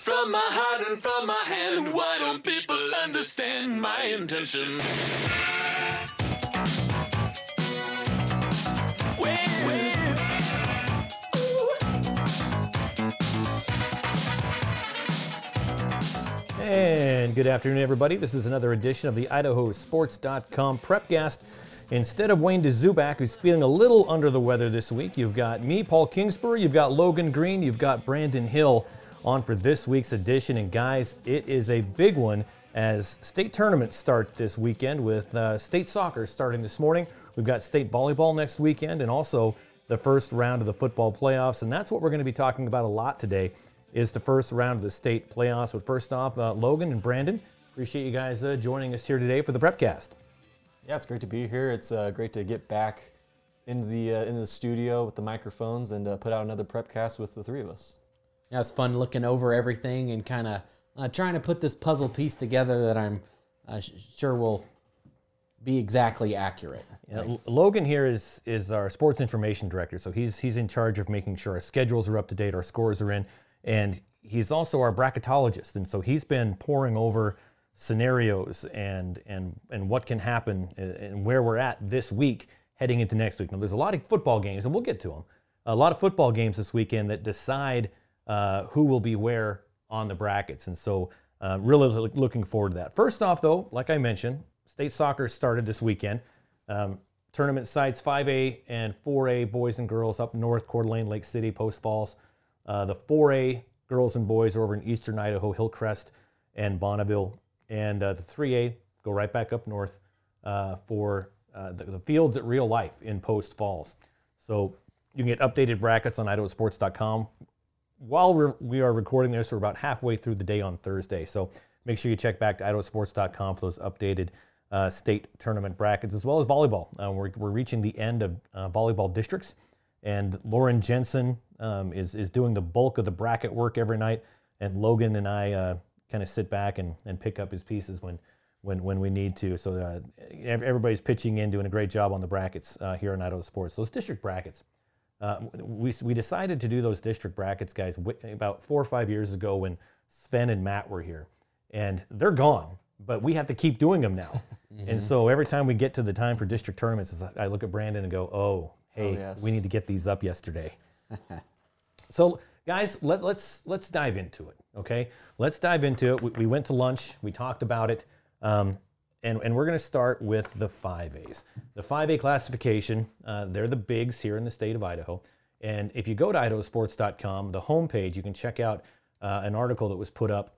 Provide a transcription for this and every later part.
from my heart and from my hand. Why don't people understand my intention? And good afternoon, everybody. This is another edition of the IdahoSports.com Prepcast. Instead of Wayne DeZubak, who's feeling a little under the weather this week, you've got me, Paul Kingsbury, you've got Logan Green, you've got Brandon Hill on for this week's edition. And guys, it is a big one as state tournaments start this weekend with uh, state soccer starting this morning. We've got state volleyball next weekend and also the first round of the football playoffs. And that's what we're going to be talking about a lot today is the first round of the state playoffs. But first off, uh, Logan and Brandon, appreciate you guys uh, joining us here today for the Prepcast. Yeah, it's great to be here. It's uh, great to get back into the uh, into the studio with the microphones and uh, put out another prepcast with the three of us. Yeah, it's fun looking over everything and kind of uh, trying to put this puzzle piece together that I'm uh, sh- sure will be exactly accurate. Yeah, L- Logan here is is our sports information director, so he's he's in charge of making sure our schedules are up to date, our scores are in, and he's also our bracketologist, and so he's been pouring over scenarios and and and what can happen and- and where we're at this week heading into next week. Now, there's a lot of football games, and we'll get to them. A lot of football games this weekend that decide uh, who will be where on the brackets, and so uh, really looking forward to that. First off, though, like I mentioned, state soccer started this weekend. Um, tournament sites 5A and 4A boys and girls up north, Coeur d'Alene, Lake City, Post Falls. Uh, the 4A girls and boys are over in eastern Idaho, Hillcrest and Bonneville. And uh, the 3A go right back up north uh, for uh, the, the fields at real life in Post Falls. So you can get updated brackets on idahosports.com. While we are recording this, we're about halfway through the day on Thursday. So make sure you check back to idahosports.com for those updated uh, state tournament brackets, as well as volleyball. Uh, we're, we're reaching the end of uh, volleyball districts, and Lauren Jensen um, is, is doing the bulk of the bracket work every night, and Logan and I uh, kind of sit back and, and pick up his pieces when, when, when we need to. So uh, everybody's pitching in, doing a great job on the brackets uh, here on Idaho Sports. Those district brackets. Uh, we, we decided to do those district brackets, guys, wi- about four or five years ago when Sven and Matt were here. And they're gone, but we have to keep doing them now. And so every time we get to the time for district tournaments, I look at Brandon and go, oh, hey, yes. we need to get these up yesterday. So, guys, let, let's let's dive into it. Okay, let's dive into it. We, we went to lunch. We talked about it, um, and and we're going to start with the five A's. The five A classification. Uh, they're the bigs here in the state of Idaho. And if you go to idahosports.com, the homepage, you can check out uh, an article that was put up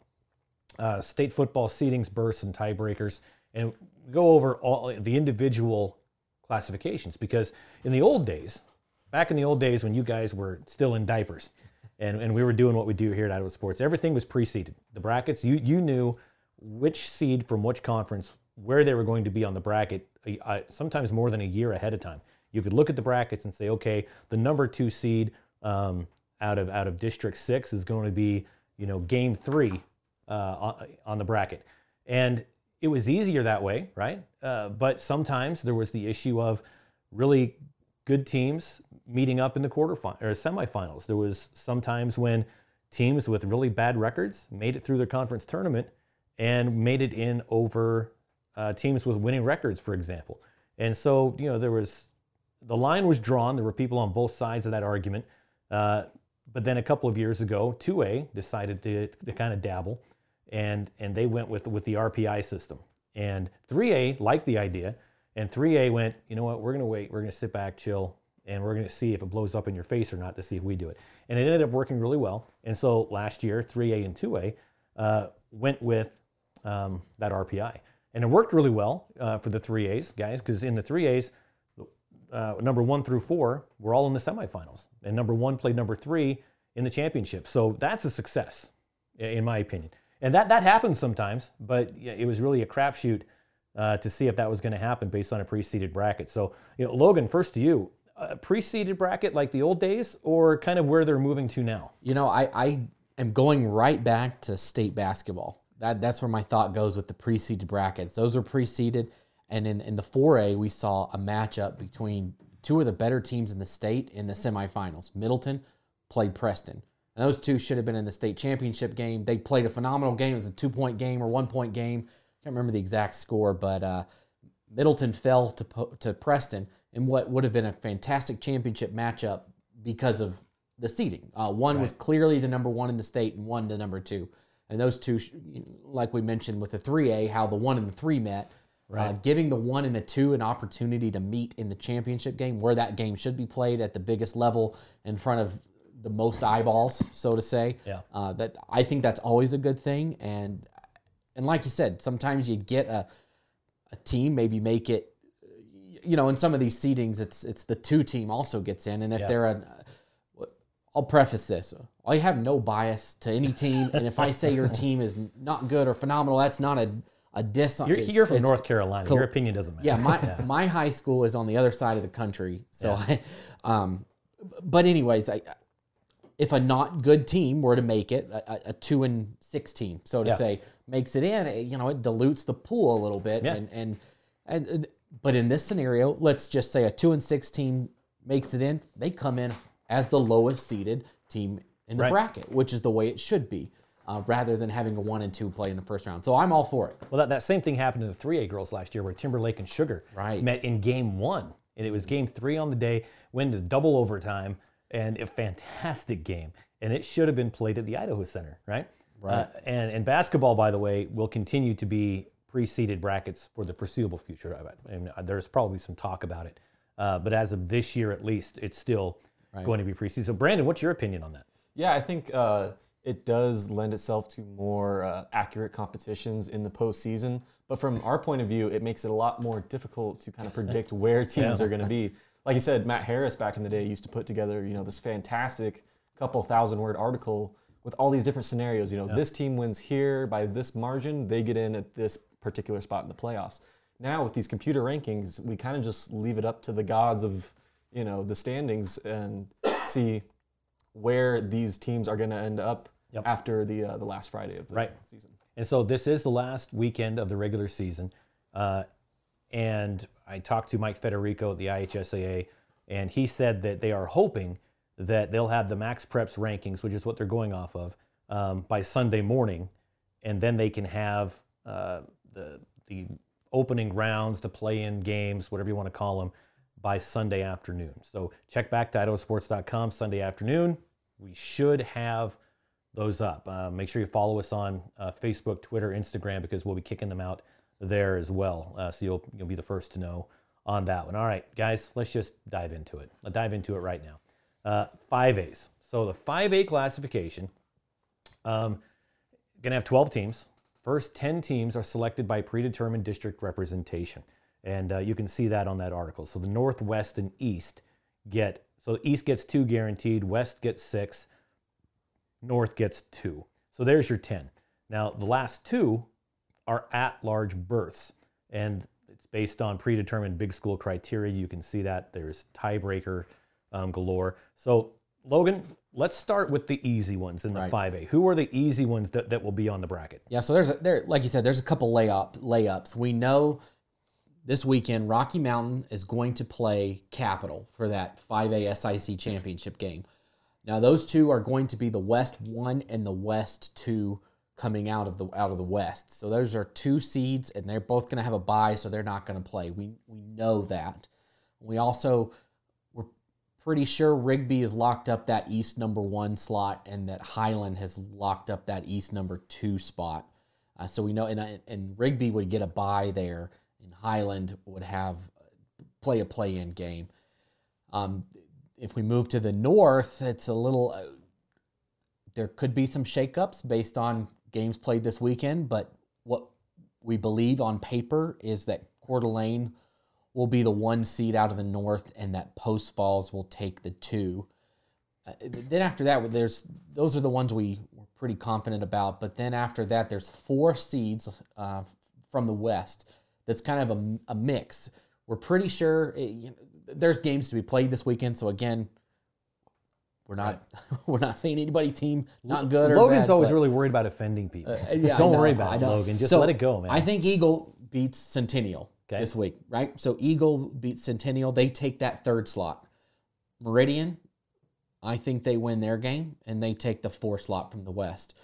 uh, state football seedings, bursts, and tiebreakers, and go over all the individual classifications. Because in the old days, back in the old days when you guys were still in diapers, and, and we were doing what we do here at Idaho Sports, everything was pre-seeded. The brackets, you you knew which seed from which conference, where they were going to be on the bracket, uh, sometimes more than a year ahead of time. You could look at the brackets and say, okay, the number two seed um, out of out of District Six is going to be, you know, Game Three uh, on, on the bracket, and it was easier that way, right? Uh, but sometimes there was the issue of really good teams meeting up in the quarterfinals or semifinals. There was sometimes when teams with really bad records made it through their conference tournament and made it in over uh, teams with winning records, for example. And so, you know, there was the line was drawn. There were people on both sides of that argument. Uh, but then a couple of years ago, 2A decided to, to kind of dabble, and and they went with with the RPI system. And 3A liked the idea, and 3A went, you know what, we're going to wait. We're going to sit back, chill, and we're going to see if it blows up in your face or not to see if we do it. And it ended up working really well. And so last year, 3A and 2A uh, went with um, that RPI. And it worked really well uh, for the 3As, guys, because in the 3As, uh, number one through four were all in the semifinals. And number one played number three in the championship. So that's a success, in my opinion. And that, that happens sometimes, but it was really a crapshoot uh, to see if that was going to happen based on a pre-seeded bracket. So, you know, Logan, first to you, a pre-seeded bracket like the old days, or kind of where they're moving to now? You know, I, I am going right back to state basketball. That that's where my thought goes with the pre-seeded brackets. Those are pre-seeded, and in, in the 4A we saw a matchup between two of the better teams in the state in the semifinals. Middleton played Preston. And those two should have been in the state championship game. They played a phenomenal game. It was a two point game or one point game. I Can't remember the exact score, but uh, Middleton fell to to Preston in what would have been a fantastic championship matchup because of the seeding. Uh, one was clearly the number one in the state, and one the number two. And those two, like we mentioned with the three A, how the one and the three met. Uh, giving the one and a two an opportunity to meet in the championship game, where that game should be played at the biggest level in front of the most eyeballs, so to say. Yeah. Uh, that I think that's always a good thing, and and like you said, sometimes you get a a team maybe make it. You know, in some of these seedings, it's it's the two team also gets in, and if Yeah. they're a I'll preface this. I have no bias to any team, and if I say your team is not good or phenomenal, that's not a a diss. on You're, you're from North Carolina. col- Your opinion doesn't matter. yeah, my my high school is on the other side of the country. So I, um, but anyways, I, if a not good team were to make it, a, a- two and six team, so to Yeah. say, makes it in, it, you know, it dilutes the pool a little bit. Yeah. And and and but in this scenario, let's just say a two and six team makes it in, they come in as the lowest seeded team in the Right. bracket, which is the way it should be. Uh, rather than having a one and two play in the first round, so I'm all for it. Well, that, that same thing happened to the 3A girls last year where Timberlake and Sugar Right. met in game one. And it was game three on the day, went to double overtime, and a fantastic game. And it should have been played at the Idaho Center, right? Right. and, and basketball, by the way, will continue to be pre-seeded brackets for the foreseeable future. I mean, there's probably some talk about it. Uh, but as of this year, at least, it's still going to be preseason. So, Brandon, what's your opinion on that? Yeah, I think uh, it does lend itself to more uh, accurate competitions in the postseason. But from our point of view, it makes it a lot more difficult to kind of predict where teams are going to be. Like you said, Matt Harris back in the day used to put together, you know, this fantastic couple thousand word article with all these different scenarios. You know, this team wins here by this margin, they get in at this particular spot in the playoffs. Now with these computer rankings, we kind of just leave it up to the gods of, you know, the standings and see where these teams are going to end up Yep. after the uh, the last Friday of the Right. season. And so this is the last weekend of the regular season. Uh, and I talked to Mike Federico at the IHSAA, and he said that they are hoping that they'll have the Max Preps rankings, which is what they're going off of, um, by Sunday morning, and then they can have uh, the the opening rounds to play in games, whatever you want to call them, by Sunday afternoon. So check back to idahosports.com Sunday afternoon. We should have those up. Uh, make sure you follow us on uh, Facebook, Twitter, Instagram, because we'll be kicking them out there as well. Uh, so you'll you'll be the first to know on that one. All right, guys, let's just dive into it. Let's dive into it right now. Uh, five A's. So the five A classification, um, gonna have twelve teams. First ten teams are selected by predetermined district representation, and uh, you can see that on that article. So the Northwest and East get so East gets two guaranteed, West gets six, North gets two. So there's your 10. Now, the last two are at large berths, and it's based on predetermined big school criteria. You can see that there's tiebreaker um, galore. So, Logan, let's start with the easy ones in the Right. 5A. Who are the easy ones that, that will be on the bracket? Yeah, so there's a, there, like you said, there's a couple layup layups. We know this weekend Rocky Mountain is going to play Capital for that 5A SIC championship game. Now those two are going to be the West one and the West two coming out of the out of the West. So those are two seeds, and they're both going to have a bye, so they're not going to play. We we know that. We also we're pretty sure Rigby has locked up that East number one slot, and that Highland has locked up that East number two spot. Uh, so we know, and, and Rigby would get a bye there, and Highland would have play a play-in game. Um, if we move to the north, it's a little. Uh, there could be some shakeups based on games played this weekend, but what we believe on paper is that Coeur d'Alene will be the one seed out of the north, and that Post Falls will take the two. Uh, then after that, there's those are the ones we were pretty confident about. But then after that, there's four seeds uh, from the west. That's kind of a, a mix. We're pretty sure it, you know, there's games to be played this weekend. So again, we're not we're not saying anybody team not good or Logan's bad, always but- really worried about offending people. uh, yeah, Don't know, worry about it. Logan. Just So, let it go, man. I think Eagle beats Centennial Okay. this week, right? So Eagle beats Centennial. They take that third slot. Meridian I think they win their game and they take the four slot from the West.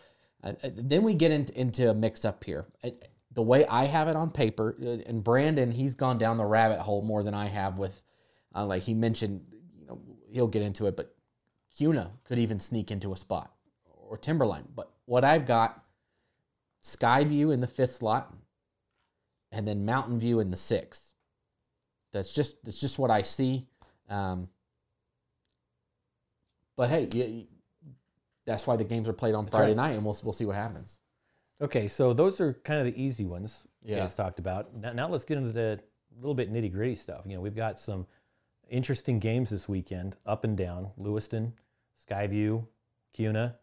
Uh, uh, then we get into, into a mix up here. Uh, the way I have it on paper, uh, and Brandon, he's gone down the rabbit hole more than I have with, uh, like he mentioned, you know, he'll get into it, but Kuna could even sneak into a spot or Timberline. But what I've got, Skyview in the fifth slot, and then Mountain View in the sixth. That's just that's just what I see. Um, but hey, you, that's why the games are played on Friday right. night, and we'll we'll see what happens. Okay, so those are kind of the easy ones you Yeah. guys talked about. Now, now let's get into the little bit nitty gritty stuff. You know, we've got some interesting games this weekend, up and down. Lewiston, Skyview, Kuna.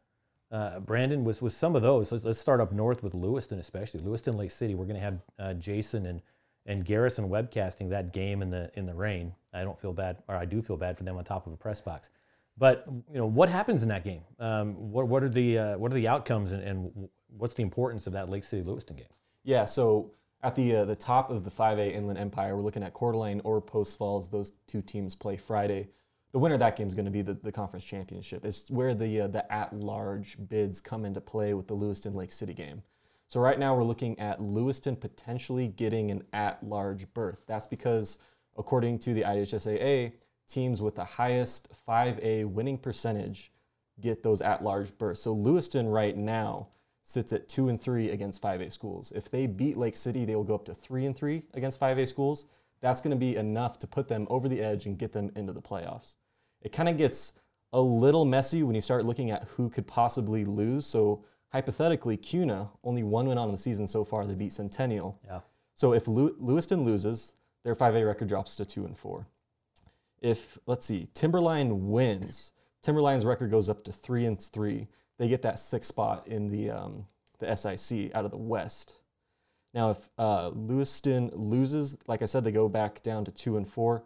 Uh, Brandon was with some of those. Let's, let's start up north with Lewiston, especially Lewiston Lake City. We're going to have uh, Jason and and Garrison webcasting that game in the in the rain. I don't feel bad, or I do feel bad for them on top of a press box. But you know what happens in that game? Um, what what are the uh, what are the outcomes and, and what's the importance of that Lake City Lewiston game? Yeah, so at the uh, the top of the 5A Inland Empire, we're looking at Coeur d'Alene or Post Falls. Those two teams play Friday. The winner of that game is going to be the, the conference championship. It's where the uh, the at large bids come into play with the Lewiston Lake City game. So right now we're looking at Lewiston potentially getting an at large berth. That's because according to the IHSAA, teams with the highest 5A winning percentage get those at large berths. So Lewiston right now sits at two and three against 5A schools. If they beat Lake City, they will go up to three and three against 5A schools. That's going to be enough to put them over the edge and get them into the playoffs. It kind of gets a little messy when you start looking at who could possibly lose. So hypothetically, Kuna only one win on in the season so far. They beat Centennial. Yeah. So if Lew- Lewiston loses, their 5A record drops to two and four. If let's see, Timberline wins, Timberline's record goes up to three and three. They get that sixth spot in the um, the SIC out of the West. Now, if uh, Lewiston loses, like I said, they go back down to two and four.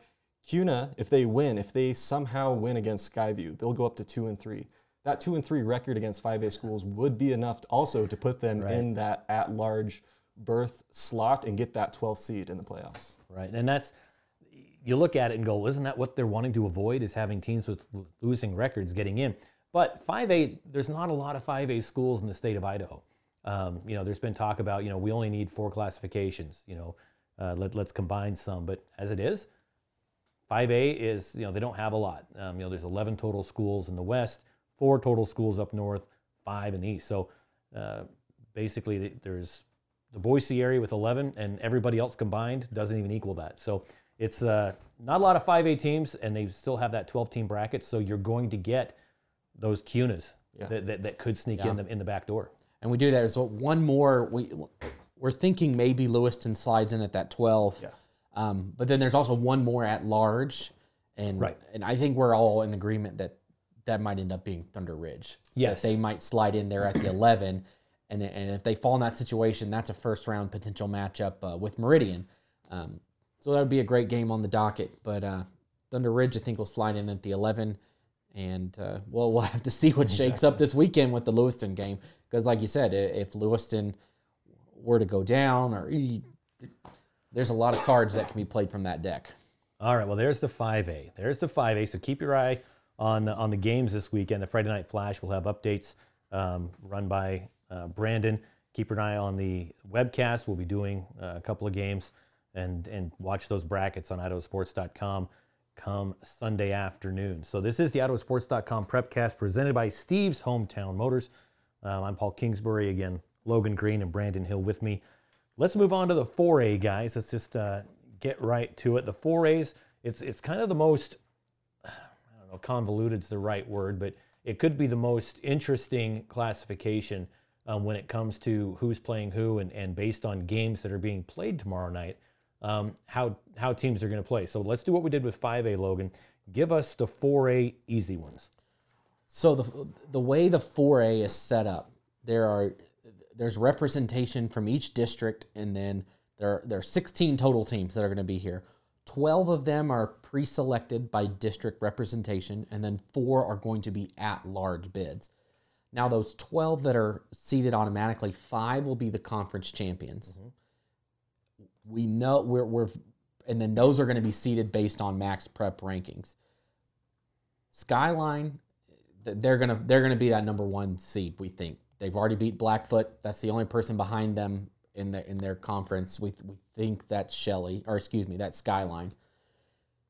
Kuna, if they win, if they somehow win against Skyview, they'll go up to two and three. That two and three record against 5A schools would be enough to also to put them Right. in that at large berth slot and get that 12th seed in the playoffs. right? And that's you look at it and go, isn't that what they're wanting to avoid? Is having teams with losing records getting in? But 5A, there's not a lot of 5A schools in the state of Idaho. Um, you know, there's been talk about, you know, we only need four classifications. You know, uh, let, let's combine some. But as it is, 5A is, you know, they don't have a lot. Um, you know, there's 11 total schools in the west, four total schools up north, five in the east. So uh, basically, there's the Boise area with 11, and everybody else combined doesn't even equal that. So it's uh, not a lot of 5A teams, and they still have that 12 team bracket. So you're going to get those Kunas Yeah. that, that, that could sneak Yeah. in the in the back door. And we do that as well. One more, we we're thinking maybe Lewiston slides in at that twelve. Yeah. Um, but then there's also one more at large, and Right. and I think we're all in agreement that that might end up being Thunder Ridge. Yes. that they might slide in there at the eleven, and and if they fall in that situation, that's a first round potential matchup uh, with Meridian. Um, so that would be a great game on the docket. But uh, Thunder Ridge, I think, will slide in at the eleven. And uh, well, we'll have to see what shakes up this weekend with the Lewiston game. Because, like you said, if Lewiston were to go down, or there's a lot of cards that can be played from that deck. All right, well, there's the 5A. There's the 5A. So keep your eye on the, on the games this weekend. The Friday Night Flash will have updates um, run by uh, Brandon. Keep an eye on the webcast. We'll be doing uh, a couple of games and and watch those brackets on idahosports.com come Sunday afternoon. So this is the idahosports.com prepcast presented by Steve's Hometown Motors. Um, I'm Paul Kingsbury again. Logan Green and Brandon Hill with me. Let's move on to the 4A guys. Let's just uh, get right to it. The 4As, it's it's kind of the most I don't know if convoluted is the right word, but it could be the most interesting classification um, when it comes to who's playing who and, and based on games that are being played tomorrow night, um, how how teams are going to play. So let's do what we did with 5A, Logan. Give us the 4A easy ones. So the the way the 4A is set up, there are there's representation from each district, and then there there are 16 total teams that are going to be here. 12 of them are pre-selected by district representation, and then four are going to be at-large bids. Now, those 12 that are seated automatically, five will be the conference champions. We know we're, we're, and then those are going to be seated based on max prep rankings. Skyline they're gonna they're gonna be that number one seed. We think they've already beat Blackfoot. That's the only person behind them in their in their conference. We we think that's Shelley, or excuse me, that's Skyline.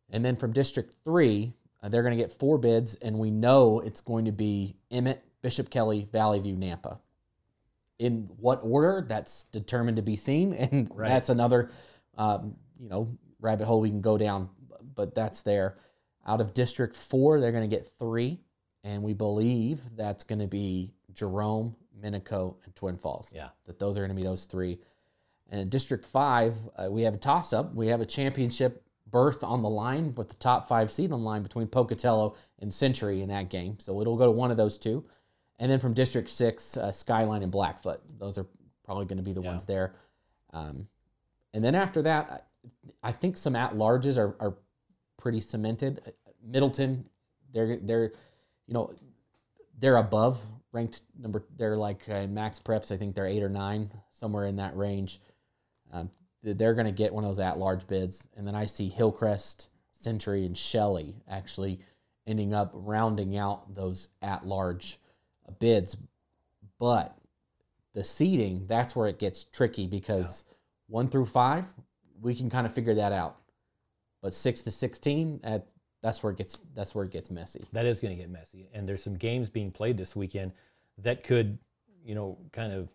And then from District Three, uh, they're gonna get four bids, and we know it's going to be Emmett, Bishop Kelly, Valley View, Nampa. In what order? That's determined to be seen, and Right. that's another, um, you know, rabbit hole we can go down. But that's there. Out of District Four, they're going to get three, and we believe that's going to be Jerome, Minico, and Twin Falls. Yeah. that those are going to be those three. And District Five, uh, we have a toss-up. We have a championship berth on the line with the top five seed on the line between Pocatello and Century in that game. So it'll go to one of those two. And then from District Six, uh, Skyline and Blackfoot. Those are probably going to be the Yeah. ones there. Um, and then after that, I, I think some at larges are, are pretty cemented. Middleton, they're they're you know they're above ranked number. They're like uh, max preps. I think they're eight or nine, somewhere in that range. Um, they're going to get one of those at large bids, and then I see Hillcrest, Century, and Shelley actually ending up rounding out those at large bids. But the seating, that's where it gets tricky because one through five, we can kind of figure that out. But six to sixteen, at that's where it gets that's where it gets messy. that is going to get messy. And there's some games being played this weekend that could, you know, kind of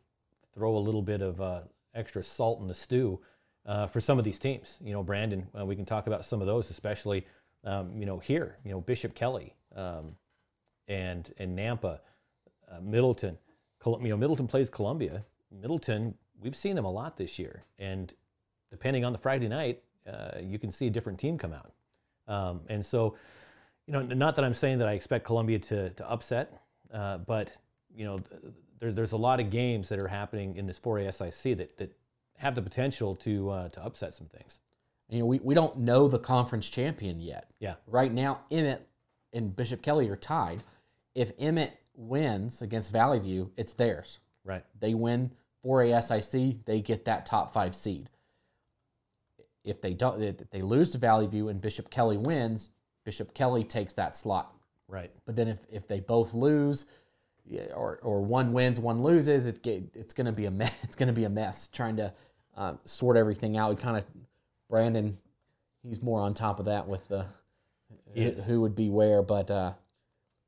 throw a little bit of uh, extra salt in the stew uh, for some of these teams. You know, Brandon, uh, we can talk about some of those, especially, um, you know, here, you know, Bishop Kelly um, and and Nampa, uh, Middleton. Col- you know, Middleton plays Columbia. Middleton, we've seen them a lot this year, and depending on the Friday night, uh, you can see a different team come out. Um, and so, you know, not that I'm saying that I expect Columbia to, to upset, uh, but you know, there's there's a lot of games that are happening in this 4A SIC that, that have the potential to uh, to upset some things. You know, we, we don't know the conference champion yet. Yeah. Right now, Emmett and Bishop Kelly are tied. If Emmett wins against Valley View, it's theirs. Right. They win 4A SIC, they get that top five seed. If they don't, if they lose to Valley View and Bishop Kelly wins, Bishop Kelly takes that slot. Right. But then if, if they both lose, or, or one wins, one loses, it it's going to be a mess. It's going to be a mess trying to uh, sort everything out. We kind of Brandon, he's more on top of that with the He who, who would be where. But uh,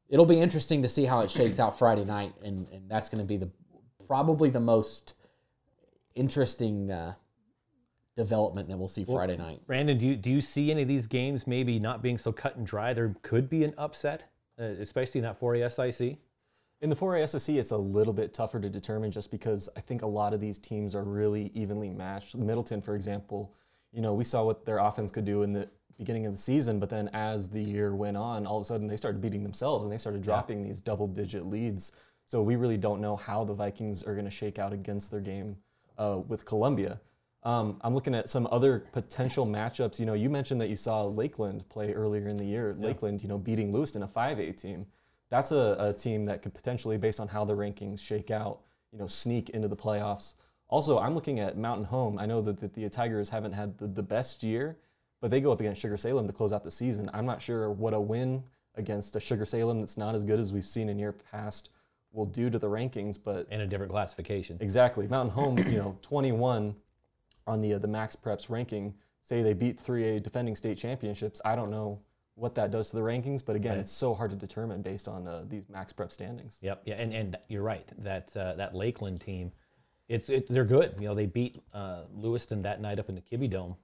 it'll be interesting to see how it shakes out Friday night, and, and that's going to be the probably the most interesting uh, development that we'll see Friday night. Brandon, do you do you see any of these games maybe not being so cut and dry? There could be an upset, uh, especially in that 4A SIC. In the 4A SSC, it's a little bit tougher to determine just because I think a lot of these teams are really evenly matched. Middleton, for example, you know, we saw what their offense could do in the beginning of the season, but then as the year went on, all of a sudden they started beating themselves and they started dropping these double digit leads. So we really don't know how the Vikings are going to shake out against their game uh, with Columbia. Um, I'm looking at some other potential matchups. You know, you mentioned that you saw Lakeland play earlier in the year. Lakeland, you know, beating Lewiston, a 5A team. That's a, a team that could potentially, based on how the rankings shake out, you know, sneak into the playoffs. Also, I'm looking at Mountain Home. I know that, that the Tigers haven't had the, the best year, but they go up against Sugar Salem to close out the season. I'm not sure what a win against a Sugar Salem that's not as good as we've seen in year past will do to the rankings, but in a different classification. Exactly. Mountain Home, you know, 21 on the uh, the Max Preps ranking. Say they beat 3A defending state championships. I don't know what that does to the rankings, but again, Right. it's so hard to determine based on uh, these Max Prep standings. Yep. Yeah, and, and you're right. That uh, that Lakeland team, it's it, they're good. You know, they beat uh, Lewiston that night up in the Kibbie Dome.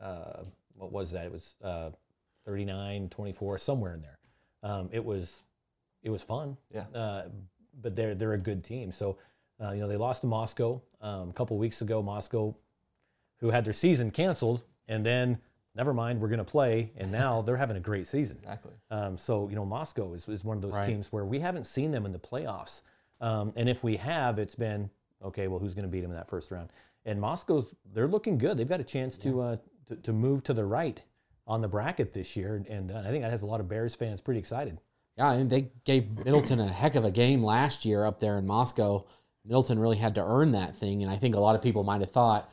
Uh, what was that? It was uh, 39, 24, somewhere in there. Um, it was it was fun. Yeah. Uh, but they're they're a good team. So uh, you know they lost to Moscow um, a couple weeks ago. Moscow, who had their season canceled, and then never mind, we're going to play, and now they're having a great season. Exactly. Um, so you know, Moscow is, is one of those Right. teams where we haven't seen them in the playoffs, um, and if we have, it's been okay. Well, who's going to beat them in that first round? And Moscow's they're looking good. They've got a chance to, uh, to to move to the right on the bracket this year, and uh, I think that has a lot of Bears fans pretty excited. Yeah, and they gave Middleton a heck of a game last year up there in Moscow. Middleton really had to earn that thing, and I think a lot of people might have thought,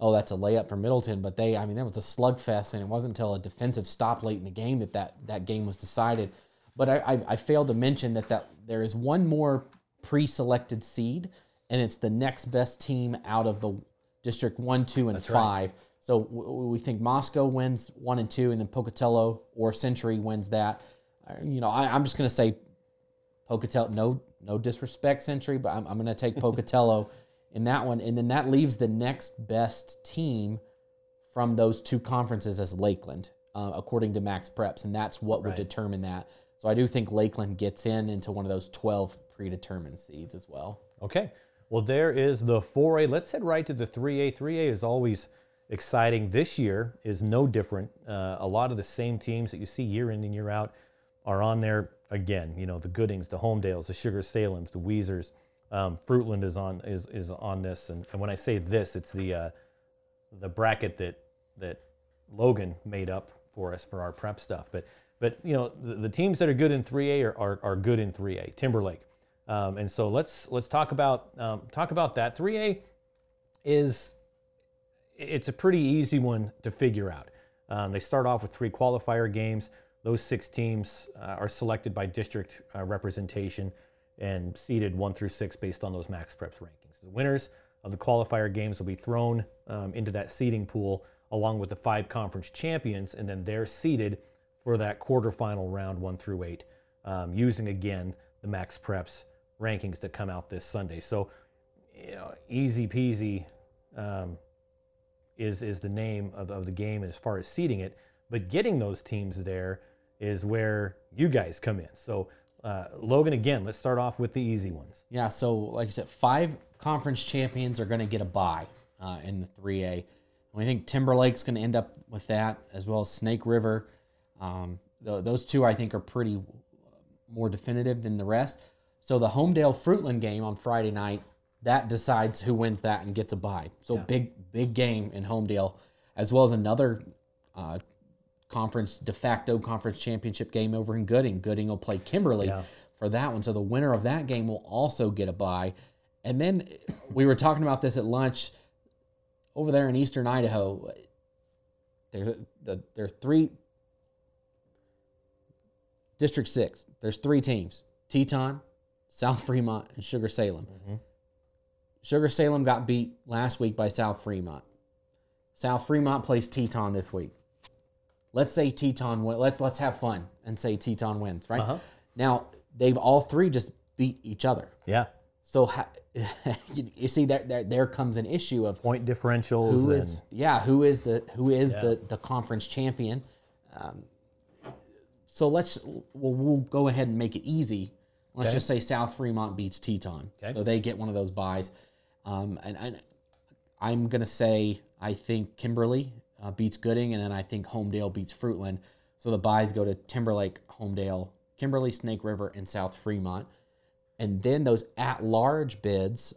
"Oh, that's a layup for Middleton," but they, I mean, that was a slugfest, and it wasn't until a defensive stop late in the game that that, that game was decided. But I, I, I failed to mention that, that there is one more pre-selected seed, and it's the next best team out of the District One, Two, and Five. So we think Moscow wins one and two, and then Pocatello or Century wins that. Uh, You know, I, I'm just going to say Pocatello. No, no disrespect, Century, but I'm, I'm going to take Pocatello in that one, and then that leaves the next best team from those two conferences as Lakeland, uh, according to Max Preps, and that's what would determine that. So I do think Lakeland gets in into one of those 12 predetermined seeds as well. Okay. Well, there is the 4A. Let's head right to the 3A. 3A is always exciting. This year is no different. Uh, a lot of the same teams that you see year in and year out are on there again. You know, the Goodings, the Homedales, the Sugar Salems, the Weisers. Um, Fruitland is on is is on this, and, and when I say this, it's the uh, the bracket that that Logan made up for us for our prep stuff. But but you know the, the teams that are good in 3A are, are, are good in 3A. Timberlake, um, and so let's let's talk about um, talk about that. 3A is it's a pretty easy one to figure out. Um, they start off with three qualifier games. Those six teams uh, are selected by district uh, representation and seeded one through six based on those max preps rankings. The winners of the qualifier games will be thrown um, into that seeding pool along with the five conference champions, and then they're seeded for that quarterfinal round one through eight, um, using again the max preps rankings that come out this Sunday. So, you know, easy peasy. Um, is is the name of, of the game as far as seeding it. But getting those teams there is where you guys come in. So uh, Logan, again, let's start off with the easy ones. Yeah, so like I said, five conference champions are going to get a bye uh, in the 3A. And we think Timberlake's going to end up with that, as well as Snake River. Um, th- those two, I think, are pretty more definitive than the rest. So the Homedale Fruitland game on Friday night, that decides who wins that and gets a bye. So big, big game in Homedale, as well as another uh, conference de facto conference championship game over in Gooding. Gooding will play Kimberly Yeah. for that one. So the winner of that game will also get a bye. And then we were talking about this at lunch over there in Eastern Idaho. There's the there are three District Six. There's three teams: Teton, South Fremont, and Sugar Salem. Sugar Salem got beat last week by South Fremont. South Fremont plays Teton this week. Let's say Teton win. Let's let's have fun and say Teton wins, right? Uh-huh. Now they've all three just beat each other. Yeah. So ha- you, see there, there there comes an issue of Point differentials. who and, yeah who is the who is Yeah. the the conference champion. Um, so let's well we'll go ahead and make it easy. Let's Okay. just say South Fremont beats Teton, Okay. so they get one of those buys. Um, and, and I'm gonna say I think Kimberly uh, beats Gooding, and then I think Homedale beats Fruitland. So the buys go to Timberlake, Homedale, Kimberly, Snake River, and South Fremont. And then those at-large bids.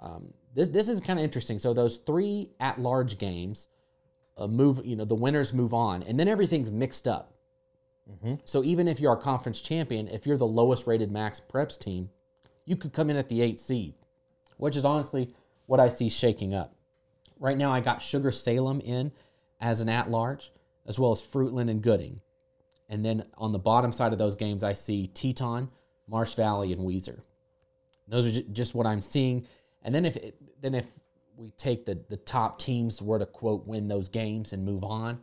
Um, this this is kind of interesting. So those three at-large games uh, move. You know, the winners move on, and then everything's mixed up. So even if you're a conference champion, if you're the lowest rated max preps team, you could come in at the eighth seed, which is honestly what I see shaking up. Right now, I got Sugar Salem in as an at large, as well as Fruitland and Gooding. And then on the bottom side of those games, I see Teton, Marsh Valley, and Weiser. Those are just what I'm seeing. And then if it, then if we take the the top teams were to quote win those games and move on,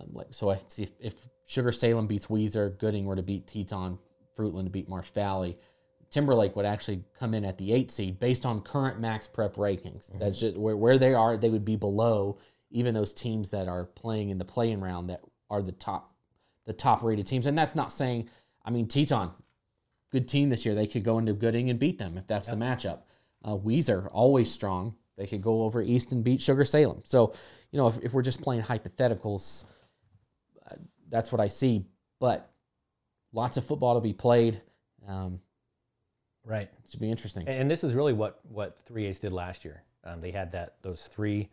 um, like so if, if if Sugar Salem beats Weiser, Gooding were to beat Teton, Fruitland to beat Marsh Valley, Timberlake would actually come in at the eight seed based on current max prep rankings. That's just where, where they are. They would be below even those teams that are playing in the playing round that are the top the top rated teams. And that's not saying. I mean Teton, good team this year. They could go into Gooding and beat them if that's the matchup. Uh, Weiser always strong. They could go over East and beat Sugar Salem. So you know if, if we're just playing hypotheticals, uh, that's what I see. But lots of football to be played. Um, right. it should be interesting. And, and this is really what what three A's did last year. Um, they had that those three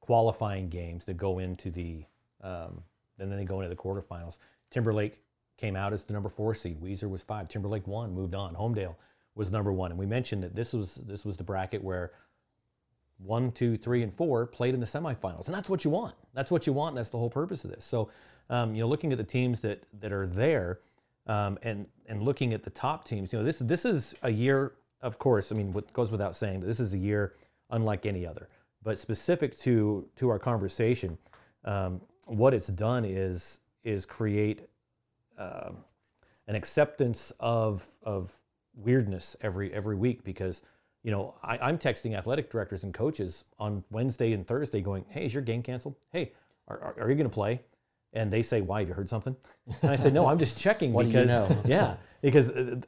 qualifying games that go into the um, and then they go into the quarterfinals. Timberlake came out as the number four seed. Weiser was five. Timberlake one, moved on. Homedale was number one. And we mentioned that this was this was the bracket where one, two, three, and four played in the semifinals, and that's what you want. That's what you want. And that's the whole purpose of this. So, um, you know, looking at the teams that that are there, um, and and looking at the top teams, you know, this this is a year, of course. I mean, what goes without saying, that this is a year unlike any other. But specific to to our conversation, um, what it's done is is create uh, an acceptance of of weirdness every every week because you know I, I'm texting athletic directors and coaches on Wednesday and Thursday going, "Hey, is your game canceled? Hey, are, are, are you going to play?" And they say, "Why? Have you heard something?" And I said, "No, I'm just checking do you because know? yeah, because uh,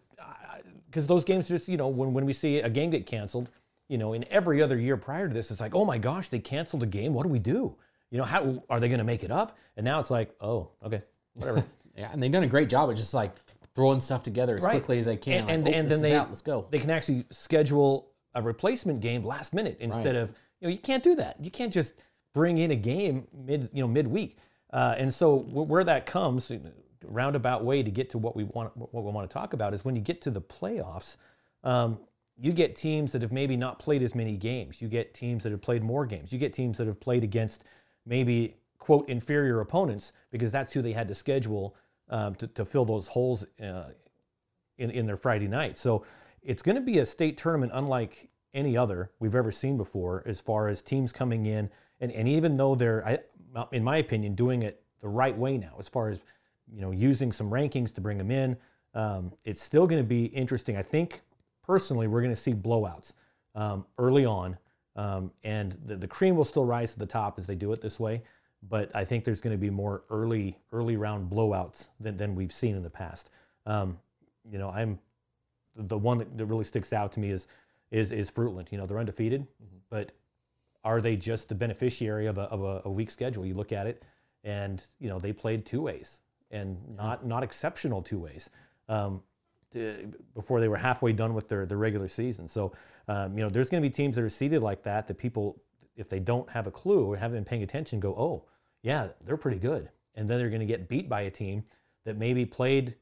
because those games just you know when when we see a game get canceled, you know, in every other year prior to this, it's like, oh my gosh, they canceled a game. What do we do? You know, how are they going to make it up? And now it's like, oh, okay, whatever. Yeah, and they've done a great job at just like throwing stuff together as Right. quickly as they can. and, like, and, oh, and then they let's go. they can actually schedule a replacement game last minute instead Right. of you know you can't do that you can't just bring in a game mid you know midweek uh, and so where that comes roundabout way to get to what we want what we want to talk about is when you get to the playoffs um, you get teams that have maybe not played as many games you get teams that have played more games you get teams that have played against maybe quote inferior opponents because that's who they had to schedule um, to, to fill those holes uh, in, in their Friday night. So it's going to be a state tournament unlike any other we've ever seen before as far as teams coming in. And, and even though they're, I, in my opinion, doing it the right way now, as far as, you know, using some rankings to bring them in, um, it's still going to be interesting. I think personally, we're going to see blowouts um, early on. Um, and the, the cream will still rise to the top as they do it this way. But I think there's going to be more early early round blowouts than, than we've seen in the past. Um, you know, I'm the one that, that really sticks out to me is is is Fruitland. You know, they're undefeated, but are they just the beneficiary of a, of a, a weak schedule? You look at it, and you know they played two ways and not not exceptional two ways um, to- before they were halfway done with their, their regular season. So um, you know there's going to be teams that are seated like that that people, if they don't have a clue or haven't been paying attention, go, oh yeah, they're pretty good, and then they're going to get beat by a team that maybe played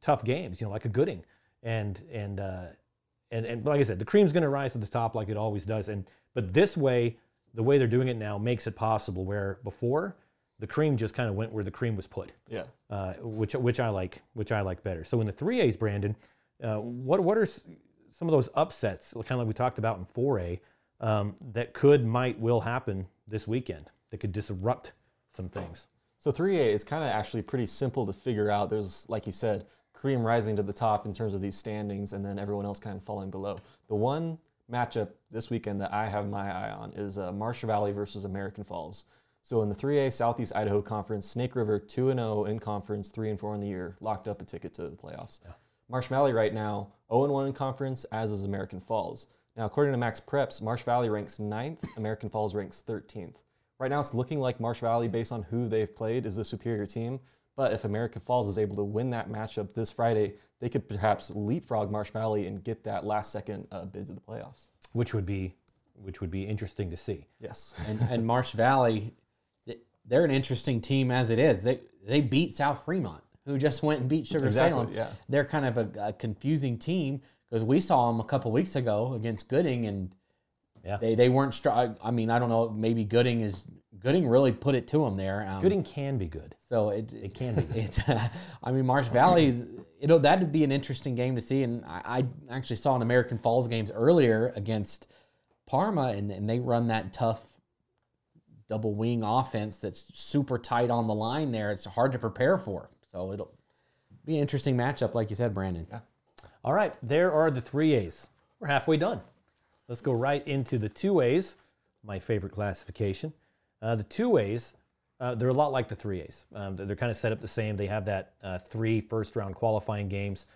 tough games, you know, like a Gooding, and and uh, and and like I said, the cream's going to rise to the top like it always does. And but this way, the way they're doing it now makes it possible. Where before, the cream just kind of went where the cream was put, Yeah. uh, which which I like, which I like better. So in the three A's, Brandon, uh, what what are some of those upsets, kind of like we talked about in four A, um, that could, might, will happen this weekend that could disrupt some things. So 3A is kind of actually pretty simple to figure out. There's, like you said, Cream rising to the top in terms of these standings, and then everyone else kind of falling below. The one matchup this weekend that I have my eye on is uh, Marsh Valley versus American Falls. So in the 3A Southeast Idaho Conference, Snake River 2 and 0 in conference, 3 and 4 in the year, locked up a ticket to the playoffs. Marsh Valley right now 0 and 1 in conference, as is American Falls. Now, according to Max Preps, Marsh Valley ranks 9th, American Falls ranks 13th. Right now, it's looking like Marsh Valley, based on who they've played, is the superior team. But if America Falls is able to win that matchup this Friday, they could perhaps leapfrog Marsh Valley and get that last second uh, bid to the playoffs. which would be which would be interesting to see. Yes. and, and Marsh Valley, they're an interesting team as it is. They they beat South Fremont, who just went and beat Sugar Exactly, Salem. yeah. They're kind of a, a confusing team because we saw them a couple weeks ago against Gooding, and Yeah. they they weren't strong. I mean, I don't know. Maybe Gooding is Gooding really put it to him there. Um, Gooding can be good. So it It can be. it, I mean, Marsh Valley's. It'll that'd be an interesting game to see, and I, I actually saw an American Falls games earlier against Parma, and, and they run that tough double wing offense that's super tight on the line. There, it's hard to prepare for. So it'll be an interesting matchup, like you said, Brandon. Yeah. All right, there are the three A's. We're halfway done. Let's go right into the two A's, my favorite classification. Uh, the two A's, uh, they're a lot like the three A's. Um, they're kind of set up the same. They have that uh, three first round qualifying games,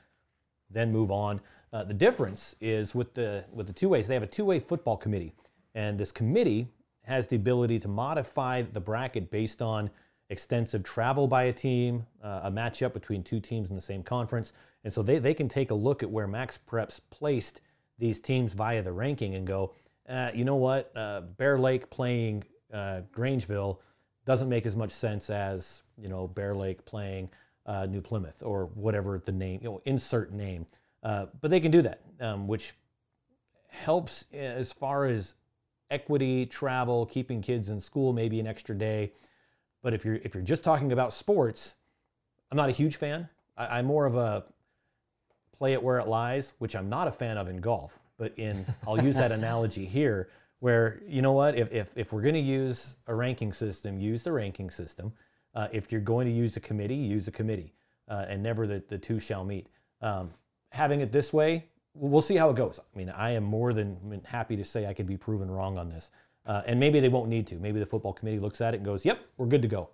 then move on. Uh, the difference is with the with the two A's, they have a two way football committee, and this committee has the ability to modify the bracket based on extensive travel by a team, uh, a matchup between two teams in the same conference, and so they, they can take a look at where Max Preps placed these teams via the ranking and go, uh, you know what, Bear Lake playing uh, Grangeville doesn't make as much sense as you know Bear Lake playing uh, New Plymouth or whatever the name, you know, insert name. Uh, but they can do that, um, which helps as far as equity, travel, keeping kids in school, maybe an extra day. But if you're if you're just talking about sports, I'm not a huge fan. I, I'm more of a play it where it lies, which I'm not a fan of in golf. But in I'll use that analogy here, where you know what, if if, if we're going to use a ranking system, use the ranking system. Uh, if you're going to use a committee, use a committee, uh, and never the, the two shall meet. Um, having it this way, we'll see how it goes. I mean, I am more than happy to say I could be proven wrong on this. Uh, and maybe they won't need to. Maybe the football committee looks at it and goes, yep, we're good to go.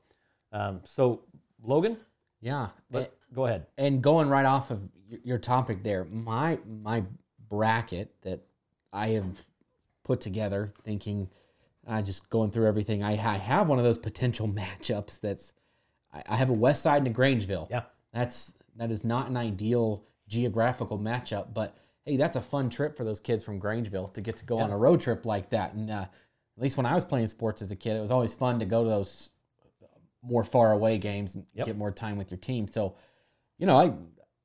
Um, so, Logan, Yeah. let, go ahead. and going right off of your topic there, my my bracket that I have put together, thinking, uh, just going through everything. I, I have one of those potential matchups. That's I, I have a West Side and a Grangeville. Yeah. That's that is not an ideal geographical matchup, but hey, that's a fun trip for those kids from Grangeville to get to go on a road trip like that. And uh, at least when I was playing sports as a kid, it was always fun to go to those more far away games and Yep. get more time with your team. So, you know, I,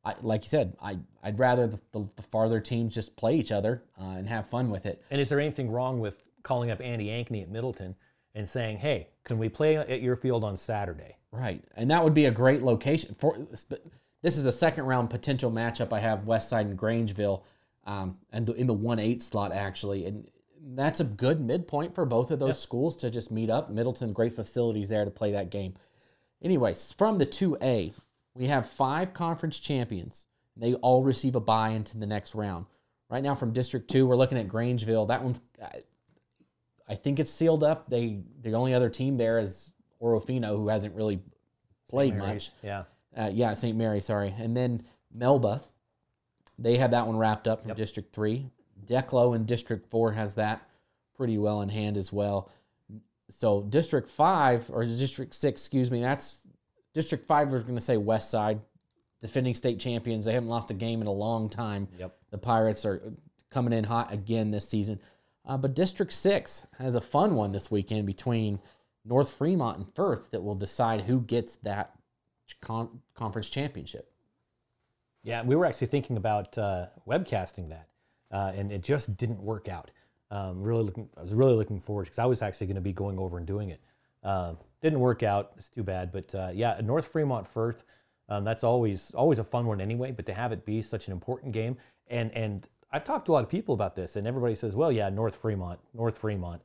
I like you said, I I'd rather the, the, the farther teams just play each other uh, and have fun with it. And is there anything wrong with calling up Andy Ankeny at Middleton and saying, hey, can we play at your field on Saturday? Right, and that would be a great location for. This is a second round potential matchup. I have Westside and Grangeville, um, and the, in the one eight slot actually, and that's a good midpoint for both of those schools to just meet up. Middleton, great facilities there to play that game. Anyways, from the two A, we have five conference champions. They all receive a bye into the next round. Right now, from District Two, we're looking at Grangeville. That one's I- think it's sealed up. They the only other team there is Orofino, who hasn't really played much. Yeah. Uh, yeah, St. Mary, sorry. And then Melba, they have that one wrapped up from District 3. Declo in District 4 has that pretty well in hand as well. So District 5, or District 6, excuse me, that's District 5, we're going to say West Side, defending state champions. They haven't lost a game in a long time. Yep. The Pirates are coming in hot again this season. Uh, but District 6 has a fun one this weekend between North Fremont and Firth that will decide who gets that con- conference championship. Yeah, we were actually thinking about uh, webcasting that, uh, and it just didn't work out. Um, really looking, I was really looking forward because I was actually going to be going over and doing it. Um, didn't work out. It's too bad. But uh, yeah, North Fremont Firth, um, that's always always a fun one anyway. But to have it be such an important game, and and I've talked to a lot of people about this, and everybody says, well, yeah, North Fremont, North Fremont,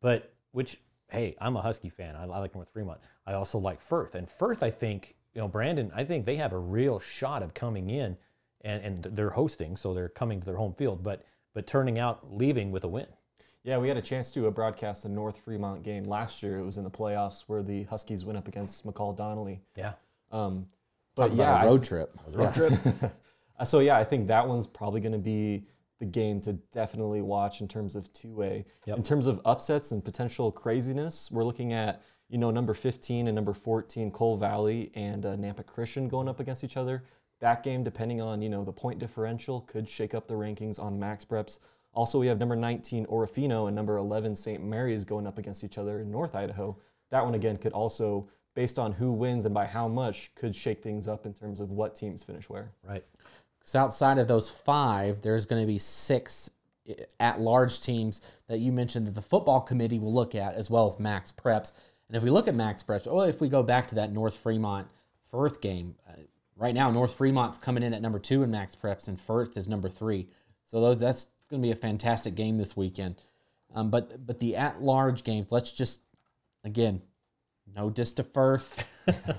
but which hey, I'm a Husky fan. I, I like North Fremont. I also like Firth, and Firth, I think you know, Brandon, I think they have a real shot of coming in, and and they're hosting, so they're coming to their home field, but but turning out leaving with a win. Yeah, we had a chance to uh, broadcast a North Fremont game last year. It was in the playoffs where the Huskies went up against McCall Donnelly. Yeah. Um, but Talk yeah, about I road trip. road trip. Uh, so yeah, I think that one's probably going to be the game to definitely watch in terms of two way. Yep. In terms of upsets and potential craziness, we're looking at you know number 15 and number 14 Cole Valley and uh, Nampa Christian going up against each other. That game, depending on you know the point differential, could shake up the rankings on Max Preps. Also, we have number 19 Orofino and number 11 St. Mary's going up against each other in North Idaho. That one again could also, based on who wins and by how much, could shake things up in terms of what teams finish where. Right. So outside of those five, there's going to be six at-large teams that you mentioned that the football committee will look at, as well as Max Preps. And if we look at Max Preps, well, if we go back to that North Fremont Firth game, uh, right now North Fremont's coming in at number two in Max Preps, and Firth is number three. So those that's going to be a fantastic game this weekend. Um, but but the at-large games, let's just again, no dis to Firth,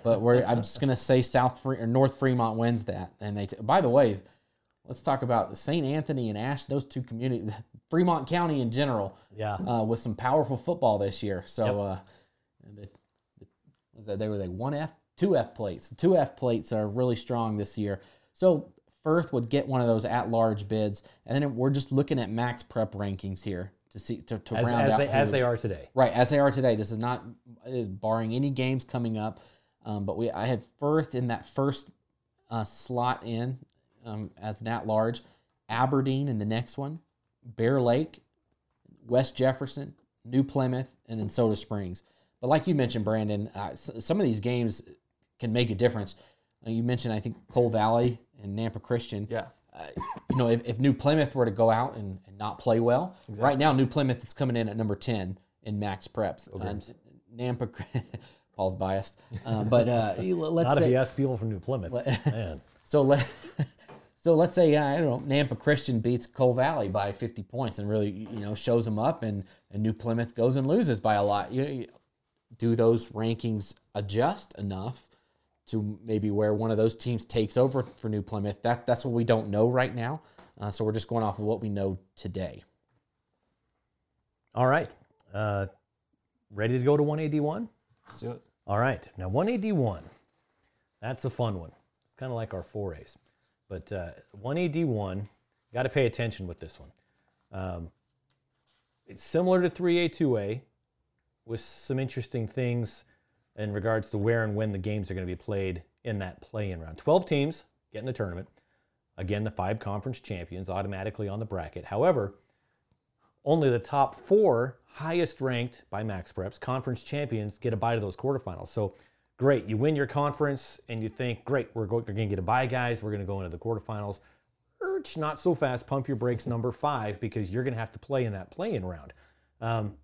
but we're I'm just gonna say South Fre- or North Fremont wins that. And they, t- by the way, let's talk about St. Anthony and Ash. Those two communities, Fremont County in general, Yeah. uh, with some powerful football this year. So, uh, the, the, was that they were they one F, two F plates. The two F plates are really strong this year. So Firth would get one of those at-large bids, and then we're just looking at max prep rankings here to see to, to As, round as out they as they are today. Right, as they are today. This is not is barring any games coming up. Um, but we I had Firth in that first uh, slot in um, as an at large, Aberdeen in the next one, Bear Lake, West Jefferson, New Plymouth, and then Soda Springs. But like you mentioned, Brandon, uh, some of these games can make a difference. Uh, you mentioned I think Cole Valley and Nampa Christian Yeah. Uh, you know, if, if New Plymouth were to go out and, and not play well, right now New Plymouth is coming in at number ten in max preps. And Nampa Paul's biased, um, but uh, let's Not say, if you ask people from New Plymouth. Man. so let so let's say I don't know Nampa Christian beats Cole Valley by 50 points and really you know shows them up, and, and New Plymouth goes and loses by a lot. You, you- do those rankings adjust enough to maybe where one of those teams takes over for New Plymouth? That that's what we don't know right now. Uh, so we're just going off of what we know today. All right. Uh, ready to go to 1AD1? Let's do it. All right. Now, 1AD1, that's a fun one. It's kind of like our 4As. But uh, 1AD1, got to pay attention with this one. Um, it's similar to 3A, 2A, with some interesting things in regards to where and when the games are going to be played in that play in round. 12 teams get in the tournament. Again, the five conference champions automatically on the bracket. However, only the top four highest ranked by Max Preps conference champions get a bye to those quarterfinals. So great, you win your conference and you think, great, we're going to get a bye, guys. We're going to go into the quarterfinals. Urch, not so fast. Pump your brakes, number five, because you're going to have to play in that play-in round. Um,